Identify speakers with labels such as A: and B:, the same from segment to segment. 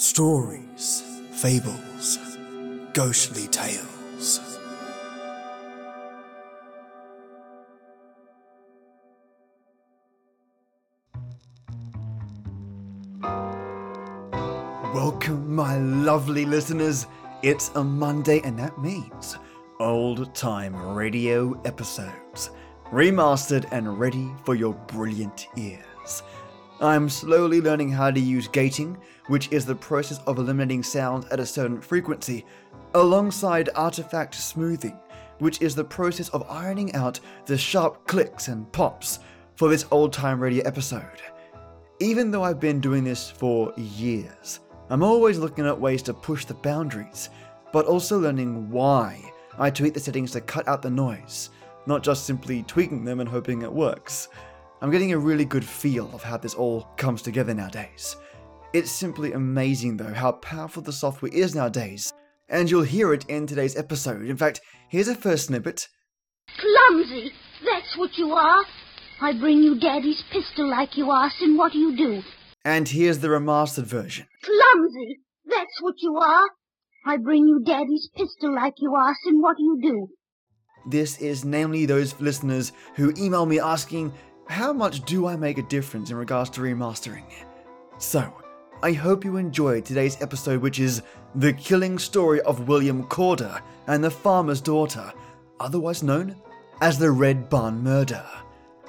A: Stories, fables, ghostly tales. Welcome, my lovely listeners. It's a Monday, and that means old time radio episodes, remastered and ready for your brilliant ears. I'm slowly learning how to use gating, which is the process of eliminating sound at a certain frequency, alongside artifact smoothing, which is the process of ironing out the sharp clicks and pops for this old time radio episode. Even though I've been doing this for years, I'm always looking at ways to push the boundaries, but also learning why I tweak the settings to cut out the noise, not just simply tweaking them and hoping it works. I'm getting a really good feel of how this all comes together nowadays. It's simply amazing, though, how powerful the software is nowadays, and you'll hear it in today's episode. In fact, here's a first snippet.
B: Clumsy, that's what you are. I bring you Daddy's pistol like you asked, and what do you do?
A: And here's the remastered version.
B: Clumsy, that's what you are. I bring you Daddy's pistol like you asked, and what do you do?
A: This is namely those listeners who email me asking, how much do I make a difference in regards to remastering? So, I hope you enjoyed today's episode, which is The Killing Story of William Corder and the Farmer's Daughter, otherwise known as the Red Barn Murder.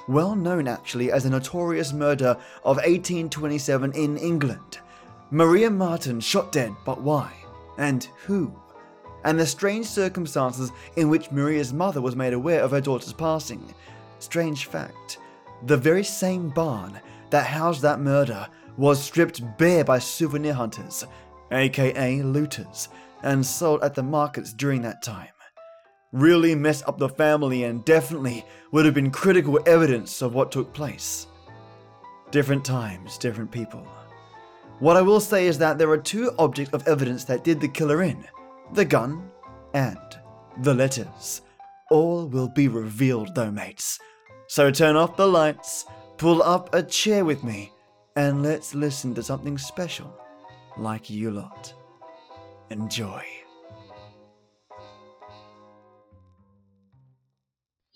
A: Well known actually as a notorious murder of 1827 in England. Maria Marten shot dead, but why? And who? And the strange circumstances in which Maria's mother was made aware of her daughter's passing. Strange fact the very same barn that housed that murder was stripped bare by souvenir hunters, aka looters, and sold at the markets during that time. Really messed up the family and definitely would have been critical evidence of what took place. Different times, different people. What I will say is that there are two objects of evidence that did the killer in the gun and the letters. All will be revealed though, mates. So turn off the lights, pull up a chair with me, and let's listen to something special like you lot. Enjoy.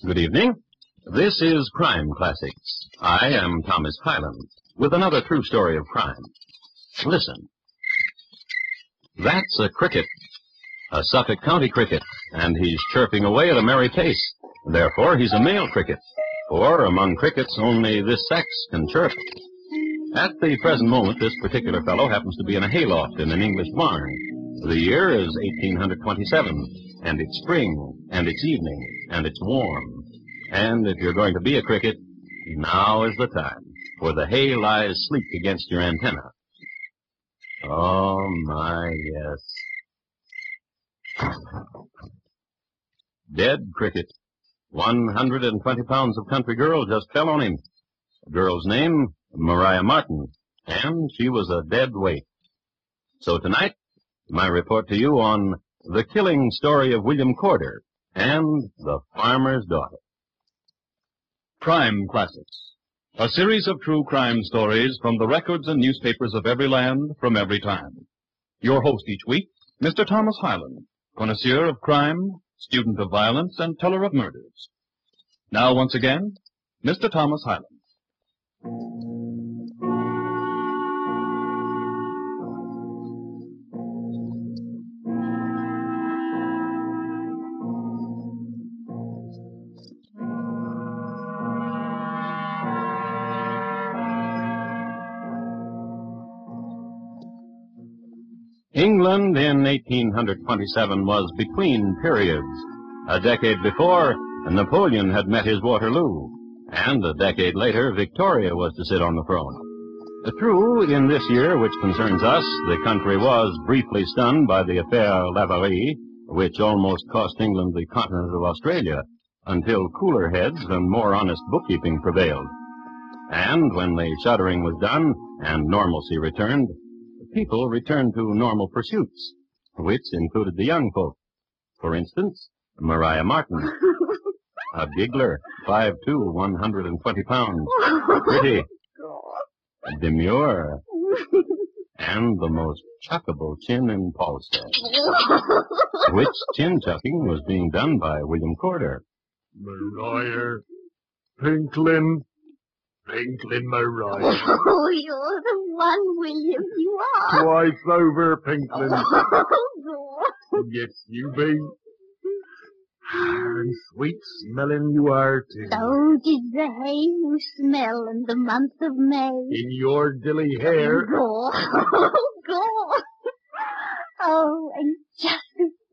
C: Good evening. This is Crime Classics. I am Thomas Hyland with another true story of crime. Listen. That's a cricket, a Suffolk County cricket, and he's chirping away at a merry pace. Therefore, he's a male cricket, for among crickets only this sex can chirp. At the present moment, this particular fellow happens to be in a hayloft in an English barn. The year is 1827, and it's spring, and it's evening, and it's warm. And if you're going to be a cricket, now is the time, for the hay lies sleek against your antenna. Oh, my, yes. Dead cricket. 120 pounds of country girl just fell on him. The girl's name, Maria Marten, and she was a dead weight. So tonight, my report to you on the killing story of William Corder and the farmer's daughter.
D: Crime Classics. A series of true crime stories from the records and newspapers of every land from every time. Your host each week, Mr. Thomas Hyland, connoisseur of crime, student of violence, and teller of murders. Now, once again, Mr. Thomas Hyland.
C: England in 1827 was between periods. A decade before, Napoleon had met his Waterloo, and a decade later, Victoria was to sit on the throne. True, in this year which concerns us, the country was briefly stunned by the affair Laverie, which almost cost England the continent of Australia, until cooler heads and more honest bookkeeping prevailed. And when the shuddering was done and normalcy returned, people returned to normal pursuits, which included the young folk. For instance, Maria Marten. A giggler, 5'2", 120 pounds. Pretty. Demure. And the most chuckable chin in Polstead, which chin chucking was being done by William Corder.
E: Maria, Pinklin, Pinklin Maria.
B: Oh, you're the one, William. You are.
E: Twice over, Pinklin.
B: Oh, God.
E: yes, you be. And sweet smelling you are, too.
B: So did the hay you smell in the month of May.
E: In your dilly hair.
B: Oh, go. Oh, and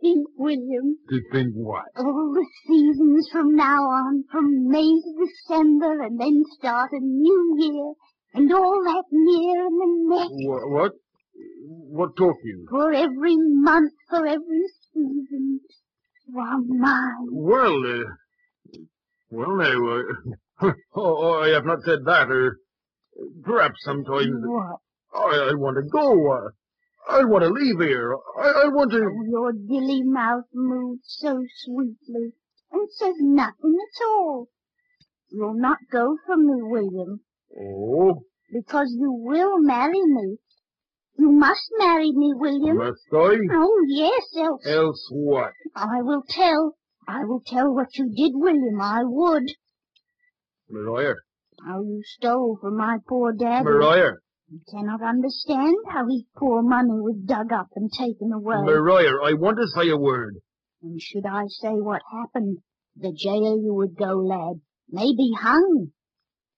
B: think, William,
E: To think what?
B: all the seasons from now on, from May to December, and then start a new year, and all that year and the next,
E: What? What, what talk you?
B: for every month, for every season. Why, my,
E: Well, uh, well now, uh, oh, I have not said that, or perhaps sometimes
B: what?
E: I, I want to go. Uh, I want to leave here. I, I want to.
B: Oh, your dilly mouth moves so sweetly, and says nothing at all. You'll not go from me, William,
E: Oh,
B: because you will marry me. You must marry me, William.
E: must I?
B: Oh, yes, else
E: Else what?
B: I will tell. I will tell what you did, William. I would.
E: Maria,
B: How you stole from my poor daddy.
E: Maria,
B: You cannot understand how his poor money was dug up and taken away.
E: Maria, I want to say a word.
B: And should I say what happened, the jail you would go, lad, may be hung.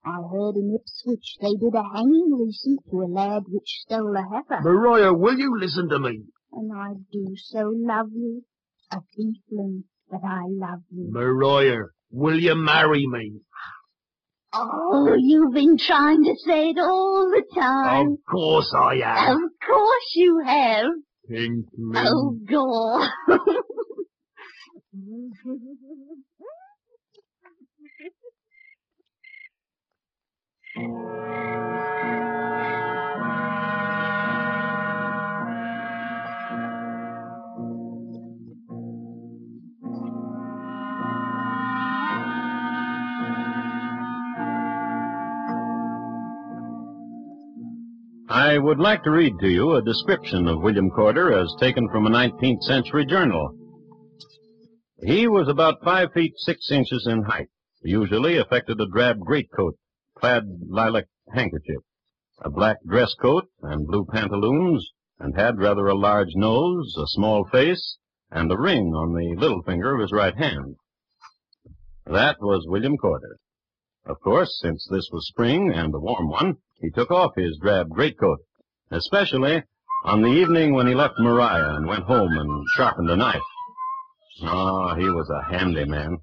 B: I heard in Ipswich they did a hanging recent to a lad which stole a heifer.
E: Maria, will you listen to me?
B: And I do so love you, a thiefling, but I love you.
E: Maria, will you marry me?
B: Oh, you've been trying to say it all the time.
E: Of course I
B: have.
E: Of
B: course you have.
E: Pinklin.
B: Oh, God.
C: I would like to read to you a description of William Corder as taken from a 19th century journal. He was about five feet six inches in height, usually affected a drab greatcoat, plaid lilac handkerchief, a black dress coat and blue pantaloons, and had rather a large nose, a small face, and a ring on the little finger of his right hand. That was William Corder. Of course, since this was spring and a warm one, he took off his drab greatcoat, especially on the evening when he left Maria and went home and sharpened a knife. Ah, he was a handy man.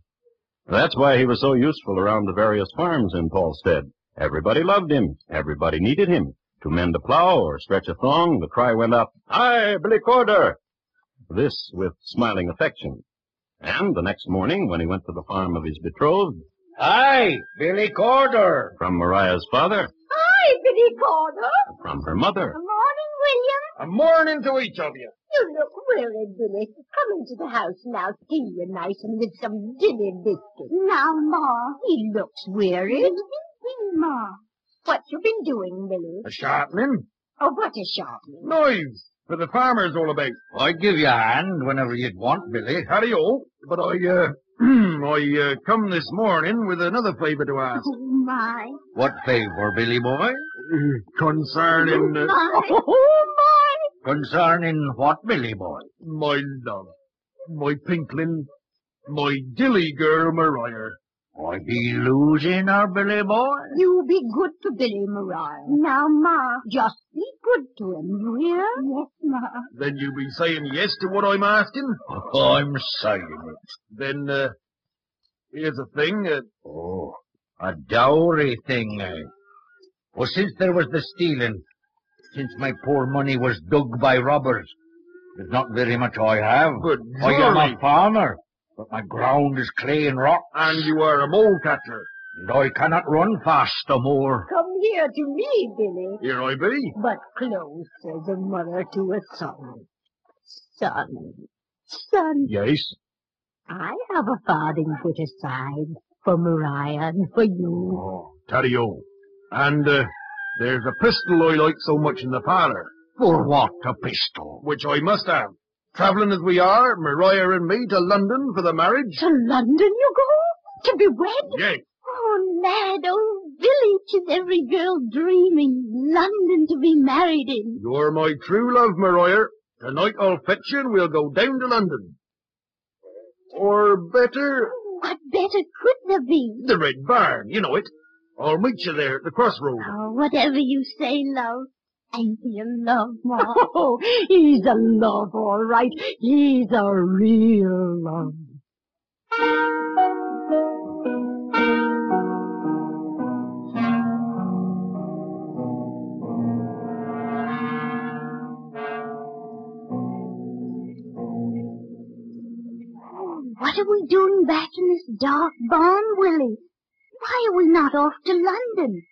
C: That's why he was so useful around the various farms in Polstead. Everybody loved him. Everybody needed him. To mend a plow or stretch a thong, the cry went up, Hi, Billy Corder! This with smiling affection. And the next morning, when he went to the farm of his betrothed,
F: Hi, Billy Corder.
C: from Maria's father,
B: Hi, Billy Corder.
C: from her mother,
B: Good morning, William.
F: A morning to each of you.
G: You look weary, Billy. Come into the house now. Tea you nice and with some dilly biscuits.
B: Now, Ma.
G: He looks weary.
B: Ma.
G: What you been doing, Billy?
E: A sharpening?
G: Oh, what a sharpening.
E: Knives. For the farmers all about.
F: I'd give you a hand whenever you'd want, Billy.
E: Howdy-o. But I, uh, I, uh, come this morning with another favour to ask.
B: Oh, my.
F: What favour, Billy boy?
E: Concerning, uh,
B: My. Oh, my.
F: Concerning what, Billy boy?
E: my love, my pinklin, my dilly girl Maria.
F: I be losing her, Billy boy.
G: You be good to Billy, Maria.
B: Now, Ma.
G: Just be good to him, you hear?
B: Yes, Ma.
E: Then you be saying yes to what I'm asking?
F: I'm saying it.
E: Then, uh, here's the thing, uh,
F: Oh, a dowry thing, eh? Well, since there was the stealing, since my poor money was dug by robbers, there's not very much I have.
E: but
F: I am
E: Johnny,
F: a farmer, but my ground is clay and rock,
E: and you are a mole catcher.
F: and I cannot run fast no more.
G: Come here to me, Billy.
E: Here I be.
G: But close as a mother to a son. Son. Son,
E: Yes.
G: I have a farthing put aside for Maria and for you.
E: Oh, Taddy-o. And, uh, there's a pistol I like so much in the parlour.
F: For what a pistol?
E: Which I must have. Travelling as we are, Maria and me, to London for the marriage.
B: To London you go? To be wed?
E: Yes.
B: Oh, lad, oh, Billy, 'tis every girl dreaming London to be married in.
E: You're my true love, Maria. Tonight I'll fetch you and we'll go down to London. Or better,
B: What better could there be?
E: the Red Barn. You know it. I'll meet you there at the crossroad.
B: Oh, whatever you say, love. Ain't he a love, Ma?
G: Oh, he's a love, all right. He's a real love.
B: Are we doing back in this dark barn, Willie? Why are we not off to London?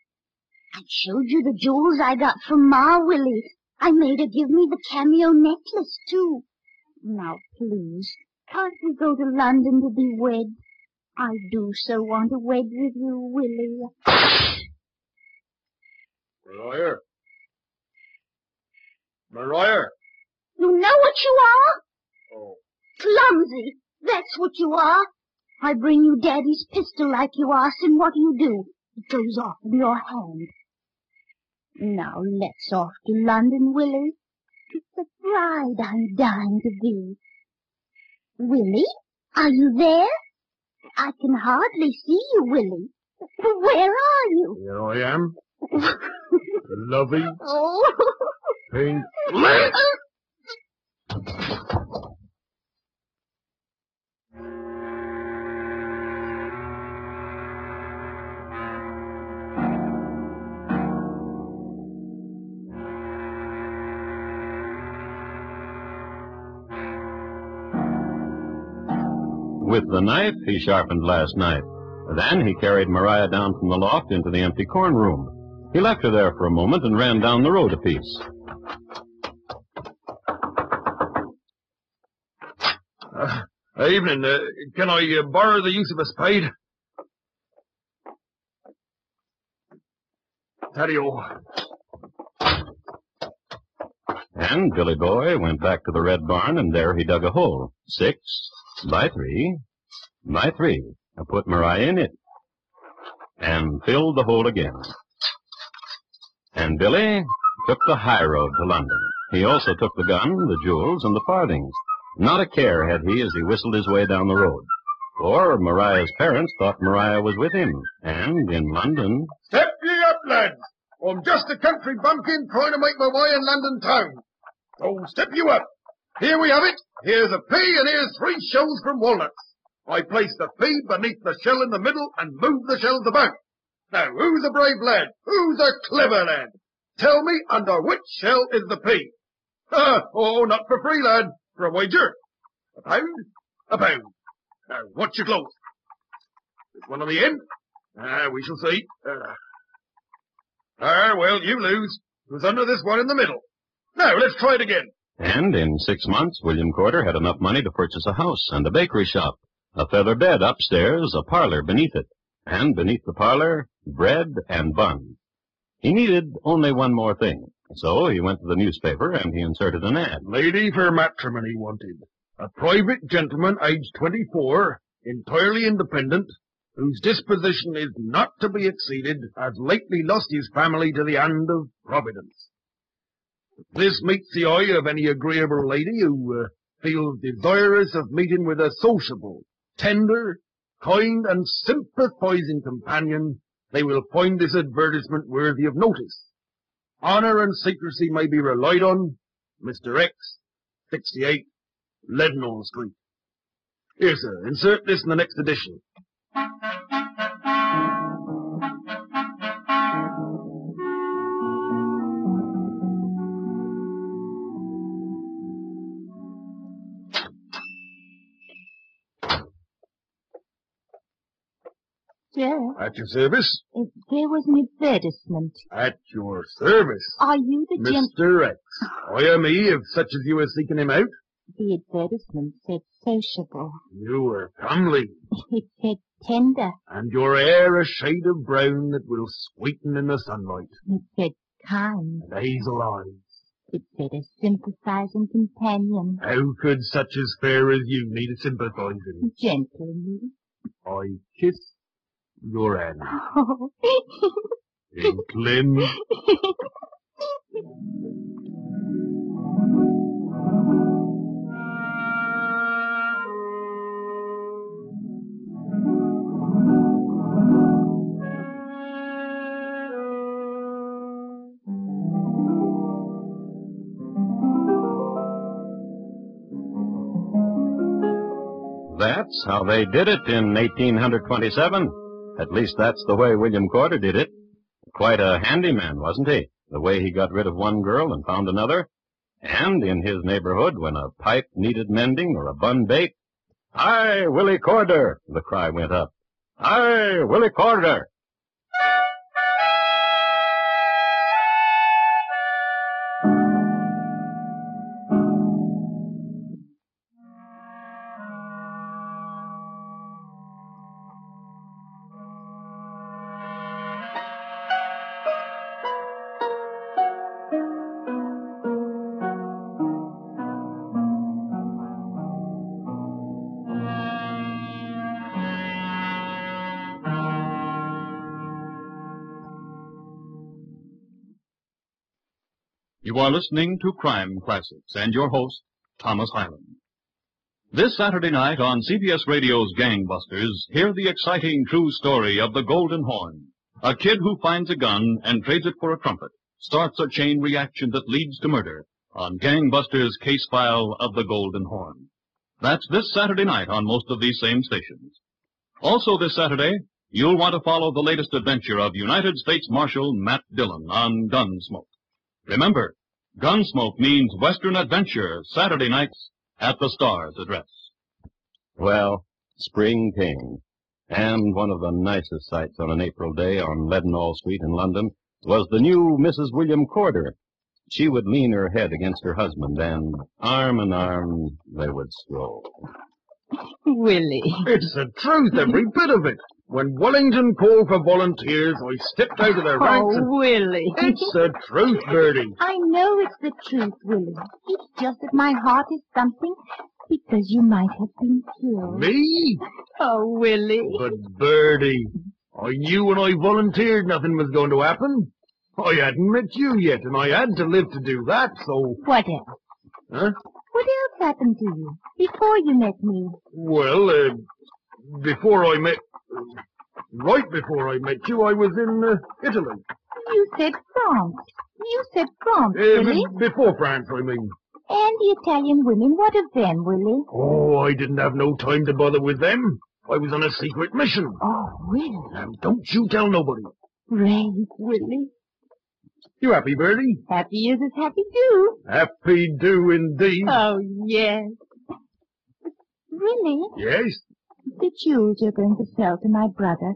B: I showed you the jewels I got from Ma, Willie. I made her give me the cameo necklace, too. Now, please, can't we go to London to be wed? I do so want to wed with you, Willie.
E: Maria. Maria.
B: You know what you are?
E: Oh.
B: Clumsy. That's what you are. I bring you Daddy's pistol like you asked, and what do you do? It goes off in your hand. Now let's off to London, Willie. It's the bride I'm dying to be. Willie, are you there? I can hardly see you, Willie. Where are you?
E: Here I am. Lovey,
B: Oh.
C: With the knife he sharpened last night. Then he carried Maria down from the loft into the empty corn room. He left her there for a moment and ran down the road a piece.
E: Uh, evening. Uh, can I uh, borrow the use of a spade? Taddy-o.
C: And Billy Boy went back to the red barn, and there he dug a hole. Six by three by three. And put Maria in it. And filled the hole again. And Billy took the high road to London. He also took the gun, the jewels, and the farthings. Not a care had he as he whistled his way down the road. For Maria's parents thought Maria was with him, and in London,
E: Step ye up, lads. I'm just a country bumpkin trying to make my way in London town. So step you up. Here we have it. Here's a pea and here's three shells from walnuts. I place the pea beneath the shell in the middle and move the shells about. Now, who's a brave lad? Who's a clever lad? Tell me under which shell is the pea? Ah, oh, not for free, lad. For a wager. A pound? A pound. Now, watch your close. This one on the end? Ah, we shall see. Ah, Ah, well, you lose. It was under this one in the middle. Now, let's try it again.
C: And in six months William Corder had enough money to purchase a house and a bakery shop, a feather bed upstairs, a parlor beneath it, and beneath the parlor, bread and buns. He needed only one more thing, so he went to the newspaper and he inserted an ad.
E: Lady for matrimony wanted. A private gentleman aged 24, entirely independent, whose disposition is not to be exceeded, has lately lost his family to the hand of Providence. This meets the eye of any agreeable lady who uh, feels desirous of meeting with a sociable, tender, kind, and sympathizing companion. They will find this advertisement worthy of notice. Honor and secrecy may be relied on. Mr. X, 68, Leadenhall Street. Here, sir, insert this in the next edition. At your service?
B: if there was an advertisement.
E: At your service.
B: Are you the gent?
E: Mr. X. I am he, if such as you are seeking him out.
B: The advertisement said sociable.
E: You were comely,
B: It said tender.
E: and your hair a shade of brown that will sweeten in the sunlight,
B: It said kind.
E: and hazel eyes.
H: It said a sympathizing companion.
E: How could such as fair as you need a sympathizing?
H: Gentleman.
E: I kiss hand.
H: Oh.
E: Inkling.
C: That's how they did it in 1827. At least that's the way William Corder did it. Quite a handyman, wasn't he? The way he got rid of one girl and found another. And in his neighborhood, when a pipe needed mending or a bun bait, Hi, Willie Corder! The cry went up. Hi, Willie Corder!
D: You are listening to Crime Classics and your host, Thomas Hyland. This Saturday night on CBS Radio's Gangbusters, hear the exciting true story of the Golden Horn. A kid who finds a gun and trades it for a trumpet starts a chain reaction that leads to murder on Gangbusters' case file of the Golden Horn. That's this Saturday night on most of these same stations. Also this Saturday, you'll want to follow the latest adventure of United States Marshal Matt Dillon on Gunsmoke. Remember, Gunsmoke means Western adventure Saturday nights at the Stars address.
C: Well, spring came, and one of the nicest sights on an April day on Leadenhall Street in London was the new Mrs. William Corder. She would lean her head against her husband, and arm in arm they would stroll.
H: Willie.
E: It's the truth, every bit of it. When Wellington called for volunteers, I stepped out of their ranks
H: Oh,
E: and...
H: Willie.
E: It's the truth, Bertie.
H: I know it's the truth, Willie. It's just that my heart is thumping because you might have been killed.
E: Me?
H: Oh, Willie.
E: But Bertie, I knew when I volunteered nothing was going to happen. I hadn't met you yet, and I had to live to do that, so...
H: What else?
E: Huh?
H: What else happened to you before you met me?
E: Well, uh, before I met... Right before I met you, I was in uh, Italy.
H: You said France. You said France,
E: Uh,
H: Willie.
E: b- before France, I mean.
H: And the Italian women, what of them, Willie?
E: Oh, I didn't have no time to bother with them. I was on a secret mission.
H: Oh, Willie.
E: Now, don't you tell nobody.
H: Brave, Willie.
E: You happy, Bertie?
H: Happy is as is happy do.
E: Happy do indeed.
H: Oh, yes. Willie,
E: Yes,
H: the jewels you're going to sell to my brother,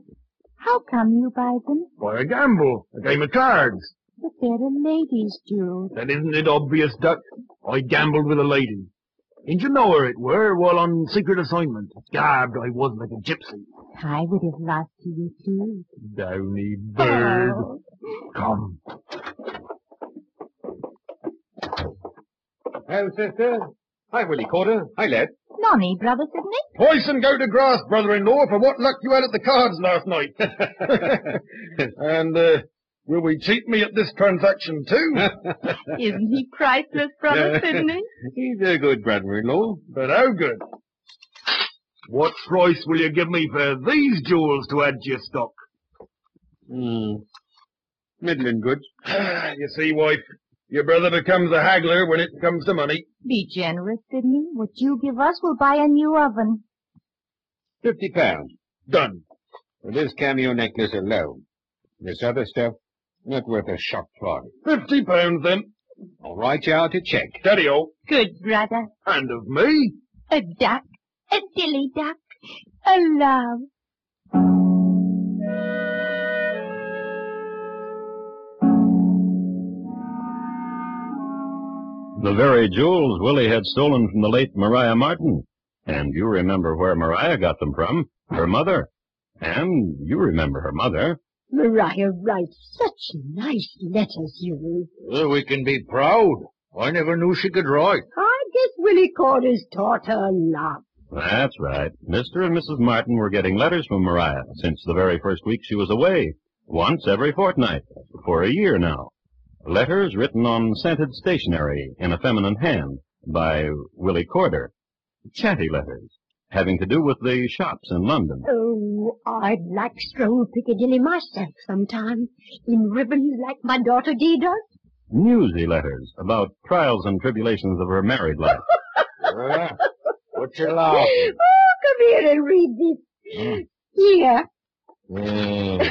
H: how come you buy them?
E: by a gamble, a game of cards.
H: But they're a lady's jewels.
E: Then isn't it obvious, Duck? I gambled with a lady. Didn't you know her it were while on secret assignment? Garbed I was like a gypsy.
H: I would have lost to you, too.
E: Downy bird.
H: Oh.
E: Come.
I: Well, sister. Hi, Willie Corder. Hi, lad.
H: Nonny, brother Sidney?
E: Hoist and go to grass, brother-in-law, for what luck you had at the cards last night. and, uh, will we cheat me at this transaction too?
H: Isn't he priceless, brother Sidney?
I: He's a good brother-in-law.
E: but how good? What price will you give me for these jewels to add to your stock?
I: Hmm. Middling good.
E: you see, wife, your brother becomes a haggler when it comes to money.
H: Be generous, Sidney. What you give us will buy a new oven.
I: Fifty pounds
E: Done.
I: for this cameo necklace alone. This other stuff, not worth a shot price.
E: Fifty pounds then.
I: I'll write you out a check.
E: Daddy-o.
H: Good brother.
E: And of me?
H: A duck. A dilly duck. A love.
C: The very jewels Willie had stolen from the late Maria Marten. And you remember where Maria got them from. Her mother. And you remember her mother.
G: Maria writes such nice letters, you.
I: Well, we can be proud.
F: I never knew she could write.
G: I guess Willie Corder's taught her a lot.
C: That's right. Mr. and Mrs. Marten were getting letters from Maria since the very first week she was away, once every fortnight, for a year now. Letters written on scented stationery in a feminine hand by Willie Corder. Chatty letters, having to do with the shops in London.
G: Oh, I'd like stroll Piccadilly myself sometime, in ribbons like my daughter Dee does.
C: Newsy letters about trials and tribulations of her married life.
F: Uh, what you laughing?
G: Oh, come here and read this.
F: Hmm.
G: Here.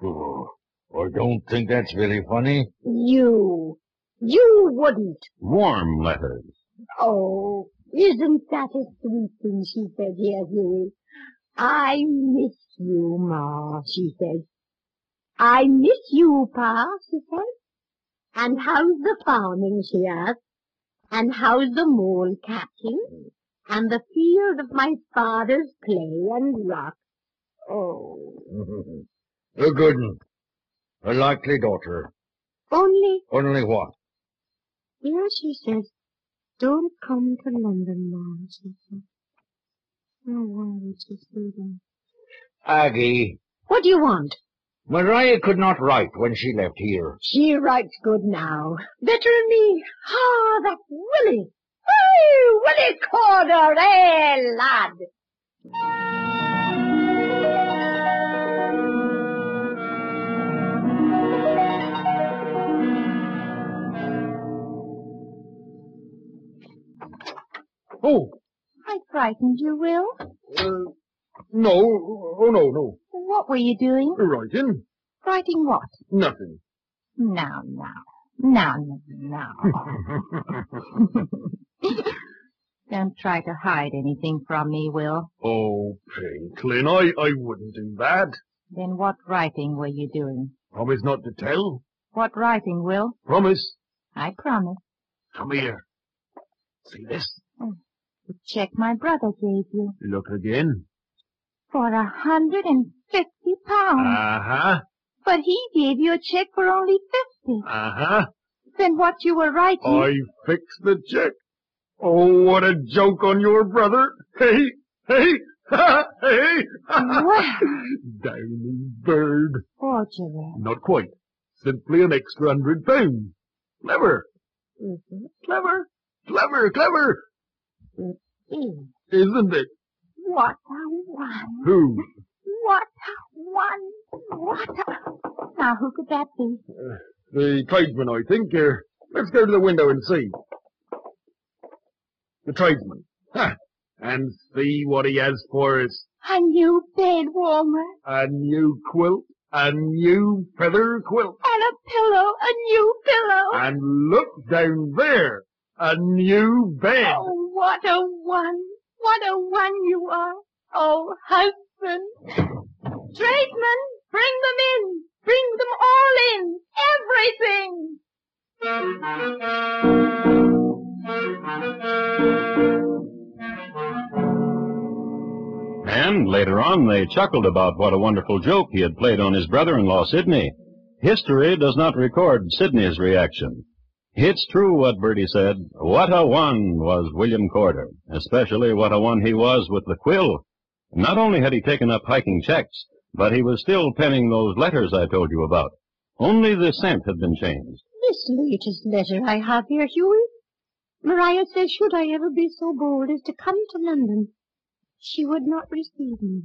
F: Oh, I don't think that's very funny.
G: You. You wouldn't.
C: Warm letters.
G: Oh, isn't that a sweet thing she said here, Huey? I miss you, Ma, she said. I miss you, Pa, she said. And how's the farming, she asked. And how's the mole catching? And the field of my father's clay and rock. Oh,
F: a good one. A likely daughter.
G: only
F: Only what?
G: Here she says, don't come to London, now, she says. Oh, why would she say that?
F: Aggie,
G: What do you want?
F: Maria could not write when she left here.
G: She writes good now. Better than me. Ah, that Willie. Hey, Willie Corder, eh, lad.
E: Oh,
B: I frightened you, Will.
E: uh, no. Oh, no, no.
B: What were you doing?
E: Writing?
B: Writing what?
E: Nothing.
B: Now, now. Now, now. Don't try to hide anything from me, Will.
E: Oh, Pinklin, I, I wouldn't do that.
B: Then what writing were you doing?
E: Promise not to tell.
B: What writing, Will?
E: Promise.
B: I promise.
E: Come here. See this?
B: The check my brother gave you.
E: Look again.
B: For a hundred and fifty pounds.
E: Uh-huh.
B: but he gave you a check for only fifty.
E: Uh-huh.
B: Then what you were writing?
E: I fixed the check. Oh, what a joke on your brother. Hey, hey, ha, hey.
B: Well.
E: Downy bird.
B: Forgery.
E: Not quite. Simply an extra hundred pounds. Clever.
B: Mm-hmm.
E: Clever. Clever, clever.
B: Mm.
E: Isn't it?
B: What a one.
E: Who?
B: What a one. What a... Now, who could that be?
E: The tradesman, I think. Uh, let's go to the window and see. The tradesman. Ha! And see what he has for us.
B: A new bed warmer.
E: A new quilt. A new feather quilt.
B: And a pillow. A new pillow.
E: And look down there. A new bed.
B: Oh, what a one. What a one you are. Oh, husband. Tradesmen, bring them in. Bring them all in. Everything.
C: And later on, they chuckled about what a wonderful joke he had played on his brother-in-law, Sidney. History does not record Sidney's reaction. It's true what Bertie said. What a one was William Corder, especially what a one he was with the quill. Not only had he taken up hiking checks, but he was still penning those letters I told you about. Only the scent had been changed.
G: This latest letter I have here, Huey. Maria says, should I ever be so bold as to come to London, she would not receive me.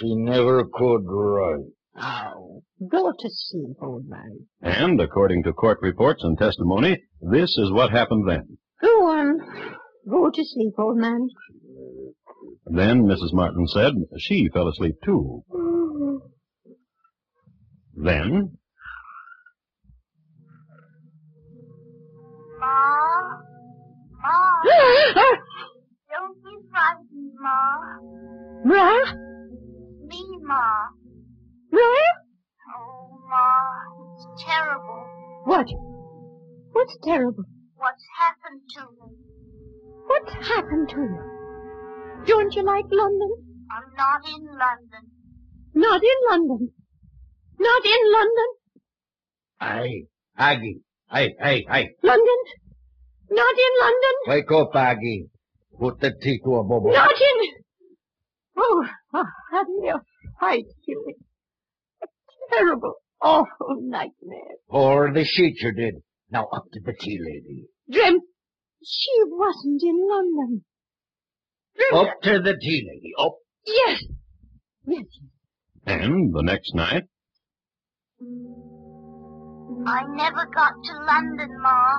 F: She never could write.
G: Oh, go to sleep, old man.
C: And according to court reports and testimony, this is what happened then.
G: Go on. Go to sleep, old man.
C: Then Mrs. Marten said she fell asleep too.
G: Mhm.
C: Then
B: Ma? Ma? Don't be frightened, Ma.
G: Maria?
B: Me, Ma.
G: Maria?
B: Oh, Ma, it's terrible
G: What? What's terrible?
B: what's happened to me.
G: What's happened to you? Don't you like London?
B: I'm not in London.
G: Not in London. Not in London.
F: Aye, Aggie, Hey, hey, hey.
G: London? Not in London?
F: Wake up, Aggie. Put the tea to a bubble.
G: Not in... Oh, I had me a fight, Huey. A terrible, awful nightmare.
F: Pour the sheet you did. Now up to the tea, lady.
G: Dreamt she wasn't in London. Dreamt...
F: Up to the tea, lady. Up.
G: Yes. Yes.
C: And the next night,
B: I never got to London, Ma.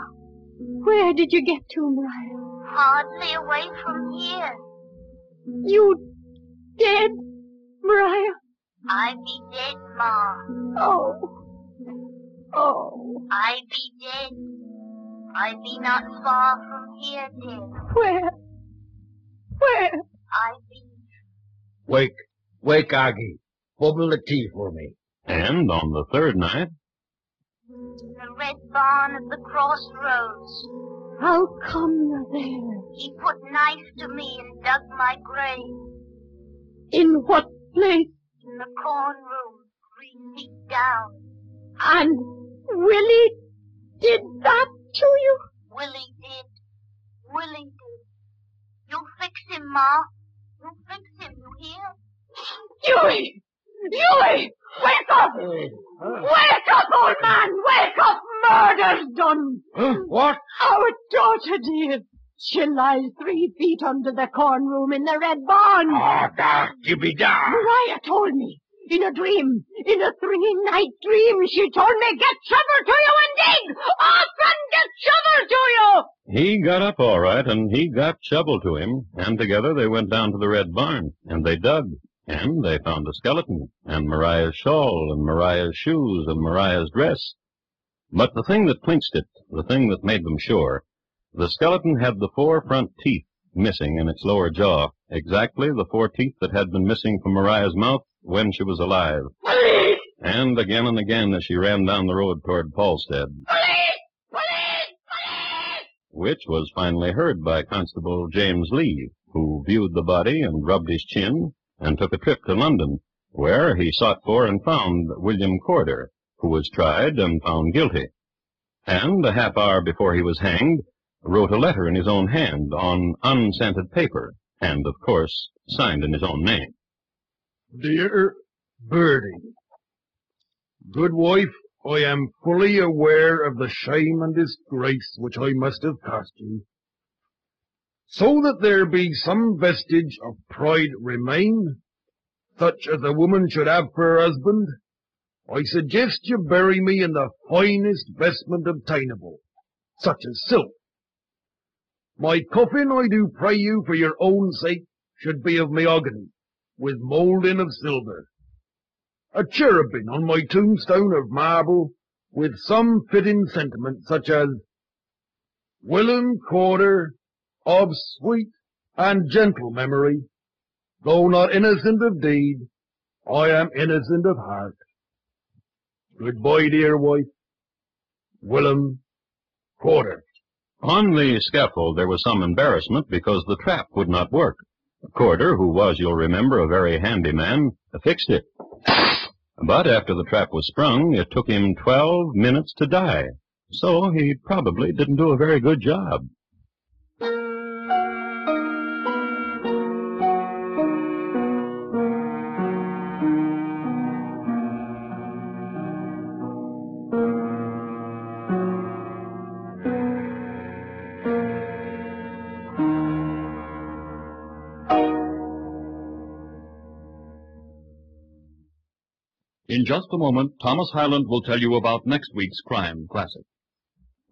G: Where did you get to, Mariah?
B: Hardly away from here.
G: You dead, Mariah?
B: I be dead, Ma.
G: Oh. Oh.
B: I be dead. I be not far from here, dead.
G: Where? Where?
B: I be.
F: Wake. Wake, Aggie. Bubble the tea for me.
C: and on the third night,
B: The red barn at the crossroads.
G: How come you're there?
B: He put knife to me and dug my grave
G: In what place?
B: In the corn room, three feet down.
G: And Willie did that to you?
B: Willie did. Willie did. You fix him, Ma. You fix him, you hear?
G: Huey! Huey! Wake up! Wake up, old man! Wake up! Murder's done!
F: Huh? What?
G: Our daughter, dear. She lies three feet under the corn room in the red barn.
F: Oh, da, you be da.
G: Mariah told me. In a dream. In a three-night dream, she told me, get shovel to you and dig! Off and get shovel to you!
C: he got up all right, and he got shovel to him, and together they went down to the red barn, and they dug, and they found a skeleton, and Mariah's shawl, and Mariah's shoes, and Mariah's dress. But the thing that clinched it, the thing that made them sure, the skeleton had the four front teeth missing in its lower jaw, exactly the four teeth that had been missing from Mariah's mouth when she was alive.
G: Police!
C: And again and again as she ran down the road toward Polstead,
G: Police! Police! Police!
C: which was finally heard by Constable James Lee, who viewed the body and rubbed his chin and took a trip to London, where he sought for and found William Corder, who was tried and found guilty. And a half hour before he was hanged, wrote a letter in his own hand on unscented paper, and of course signed in his own name.
E: Dear Birdie, good wife, I am fully aware of the shame and disgrace which I must have cost you. So that there be some vestige of pride remain, such as a woman should have for her husband, I suggest you bury me in the finest vestment obtainable, such as silk. My coffin, I do pray you, for your own sake, should be of mahogany, with moulding of silver. A cherubin on my tombstone of marble, with some fitting sentiment, such as, William Corder, of sweet and gentle memory, though not innocent of deed, I am innocent of heart. Good Goodbye, dear wife. Willem Corder.
C: On the scaffold there was some embarrassment because the trap would not work. Corder, who was, you'll remember, a very handy man, fixed it. But after the trap was sprung, it took him twelve minutes to die. So he probably didn't do a very good job.
D: Just a moment, Thomas Hyland will tell you about next week's crime classic.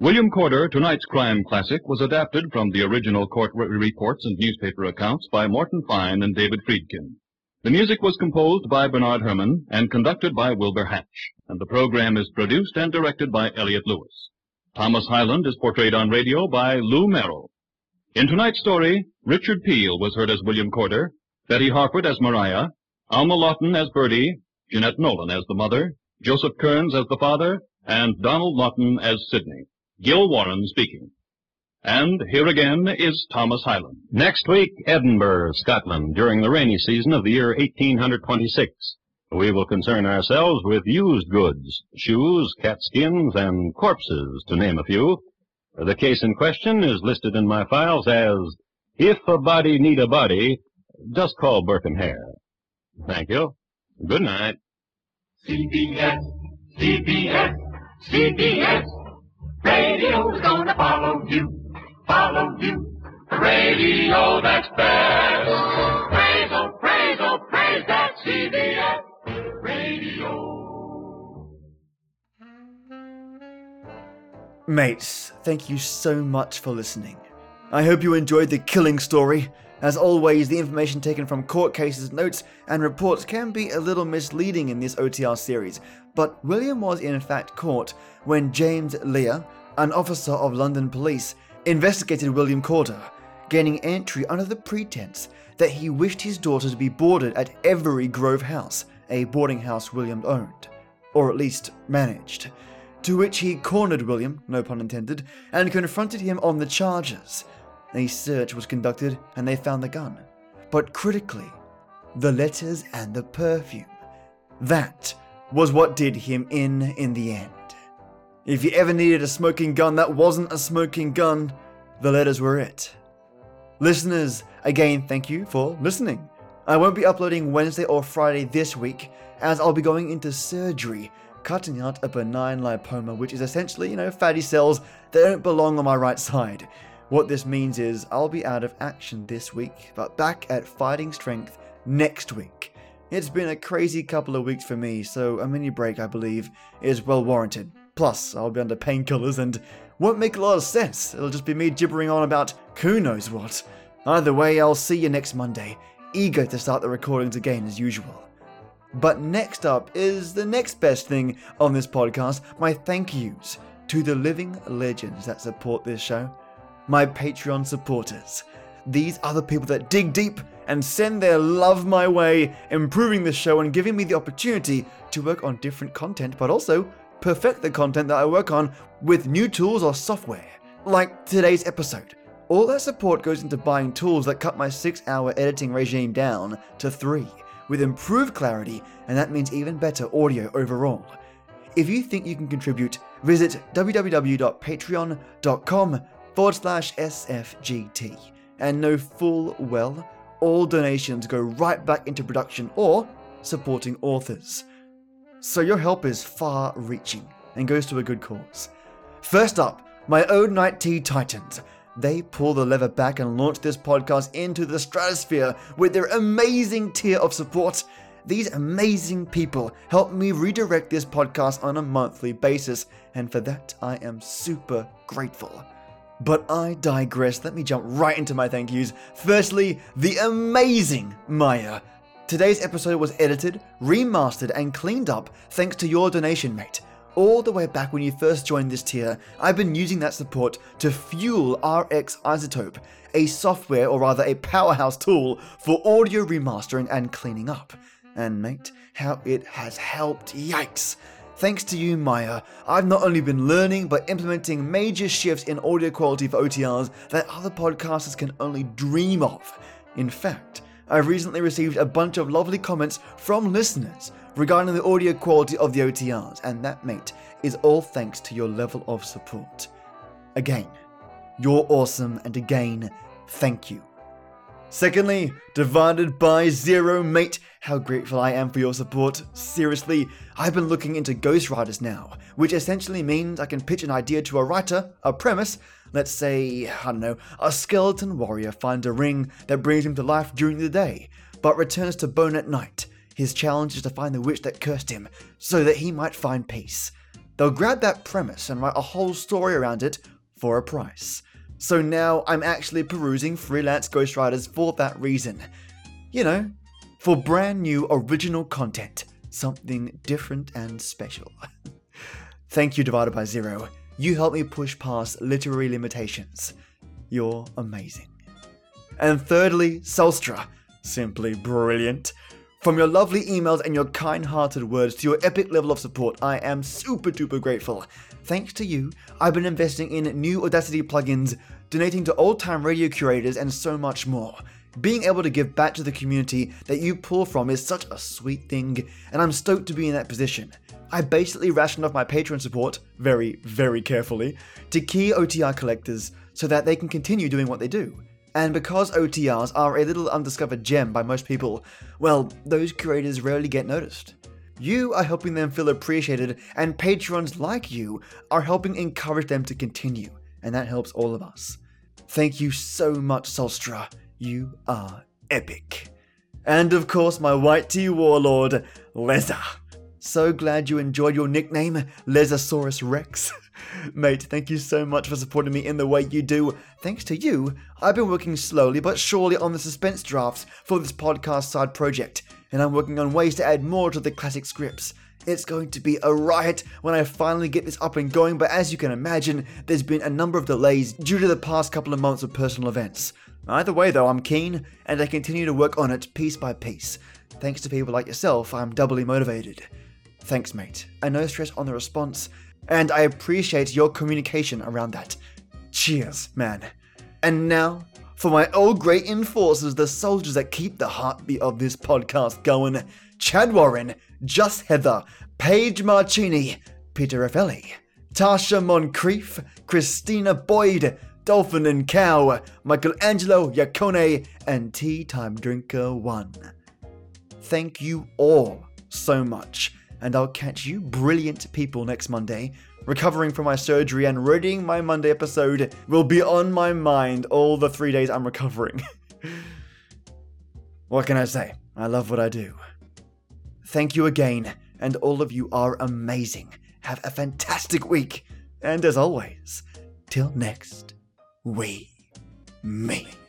D: William Corder, tonight's crime classic, was adapted from the original court re- reports and newspaper accounts by Morton Fine and David Friedkin. The music was composed by Bernard Herrmann and conducted by Wilbur Hatch, and the program is produced and directed by Elliott Lewis. Thomas Hyland is portrayed on radio by Lou Merrill. In tonight's story, Richard Peel was heard as William Corder, Betty Harford as Maria, Alma Lawton as Bertie, Jeanette Nolan as the mother, Joseph Kearns as the father, and Donald Lawton as Sidney. Gil Warren speaking. And here again is Thomas Hyland.
C: Next week, Edinburgh, Scotland, during the rainy season of the year 1826. We will concern ourselves with used goods, shoes, cat skins, and corpses, to name a few. The case in question is listed in my files as If a Body Need a Body, Just Call Burke and Hare. Thank you. Good night.
I: CBS, CBS, CBS. Radio's gonna follow you, follow you. Radio that's best. Praise, oh, praise, oh, praise that CBS radio.
A: Mates, thank you so much for listening. I hope you enjoyed the killing story. As always, the information taken from court cases, notes, and reports can be a little misleading in this OTR series, but William was in fact caught when James Lea, an officer of London Police, investigated William Corder, gaining entry under the pretense that he wished his daughter to be boarded at Every Grove House, a boarding house William owned, or at least managed. To which he cornered William, no pun intended, and confronted him on the charges. A search was conducted and they found the gun. But critically, the letters and the perfume. That was what did him in in the end. If you ever needed a smoking gun that wasn't a smoking gun, the letters were it. Listeners, again, thank you for listening. I won't be uploading Wednesday or Friday this week, as I'll be going into surgery, cutting out a benign lipoma, which is essentially, you know, fatty cells that don't belong on my right side. What this means is I'll be out of action this week, but back at fighting strength next week. It's been a crazy couple of weeks for me, so a mini break, I believe, is well warranted. Plus, I'll be under painkillers and won't make a lot of sense. It'll just be me gibbering on about who knows what. Either way, I'll see you next Monday, eager to start the recordings again as usual. But next up is the next best thing on this podcast my thank yous to the living legends that support this show, my Patreon supporters. These are the people that dig deep and send their love my way, improving the show and giving me the opportunity to work on different content, but also perfect the content that I work on with new tools or software, like today's episode. All that support goes into buying tools that cut my six hour editing regime down to three, with improved clarity, and that means even better audio overall. If you think you can contribute, visit www.patreon.com forward slash SFGT and know full well all donations go right back into production or supporting authors. So your help is far reaching and goes to a good cause. First up, my own Night Tea Titans. They pull the lever back and launch this podcast into the stratosphere with their amazing tier of support. These amazing people help me redirect this podcast on a monthly basis, and for that I am super grateful. But I digress. Let me jump right into my thank yous. Firstly, the amazing Mayah. Today's episode was edited, remastered, and cleaned up thanks to your donation, mate. All the way back when you first joined this tier, I've been using that support to fuel RX iZotope, a software or rather a powerhouse tool for audio remastering and cleaning up. And mate, how it has helped, yikes! Thanks to you, Mayah, I've not only been learning but implementing major shifts in audio quality for OTRs that other podcasters can only dream of. In fact, I've recently received a bunch of lovely comments from listeners regarding the audio quality of the OTRs, and that, mate, is all thanks to your level of support. Again, you're awesome, and again, thank you. Secondly, divided by zero, mate. How grateful I am for your support. Seriously, I've been looking into ghostwriters now, which essentially means I can pitch an idea to a writer, a premise. Let's say, I don't know, a skeleton warrior finds a ring that brings him to life during the day, but returns to bone at night. His challenge is to find the witch that cursed him, so that he might find peace. They'll grab that premise and write a whole story around it for a price. So now I'm actually perusing freelance ghostwriters for that reason. You know, for brand new original content, something different and special. Thank you, Divided by Zero. You help me push past literary limitations. You're amazing. And thirdly, Selstra. Simply brilliant. From your lovely emails and your kind hearted words to your epic level of support, I am super duper grateful. Thanks to you, I've been investing in new Audacity plugins, donating to old time radio curators, and so much more. Being able to give back to the community that you pull from is such a sweet thing, and I'm stoked to be in that position. I basically rationed off my Patreon support, very, very carefully, to key OTR collectors so that they can continue doing what they do. And because OTRs are a little undiscovered gem by most people, well, those curators rarely get noticed. You are helping them feel appreciated, and patrons like you are helping encourage them to continue, and that helps all of us. Thank you so much, Solstra. You are epic. And of course, my white tea warlord, Leza. So glad you enjoyed your nickname, Lezosaurus Rex. Mate, thank you so much for supporting me in the way you do. Thanks to you, I've been working slowly but surely on the suspense drafts for this podcast side project, and I'm working on ways to add more to the classic scripts. It's going to be a riot when I finally get this up and going, but as you can imagine, there's been a number of delays due to the past couple of months of personal events. Either way, though, I'm keen, and I continue to work on it piece by piece. Thanks to people like yourself, I'm doubly motivated. Thanks, mate. I know stress on the response, and I appreciate your communication around that. Cheers, man. And now, for my old great enforcers, the soldiers that keep the heartbeat of this podcast going Chad Warren, Just Heather, Paige Marcini, Peter Raffelli, Tasha Moncrief, Christina Boyd, Dolphin and Cow, Michelangelo Yacone, and Tea Time Drinker 1. Thank you all so much, and I'll catch you brilliant people next Monday. Recovering from my surgery and readying my Monday episode will be on my mind all the three days I'm recovering. what can I say? I love what I do. Thank you again, and all of you are amazing. Have a fantastic week, and as always, till next we meet.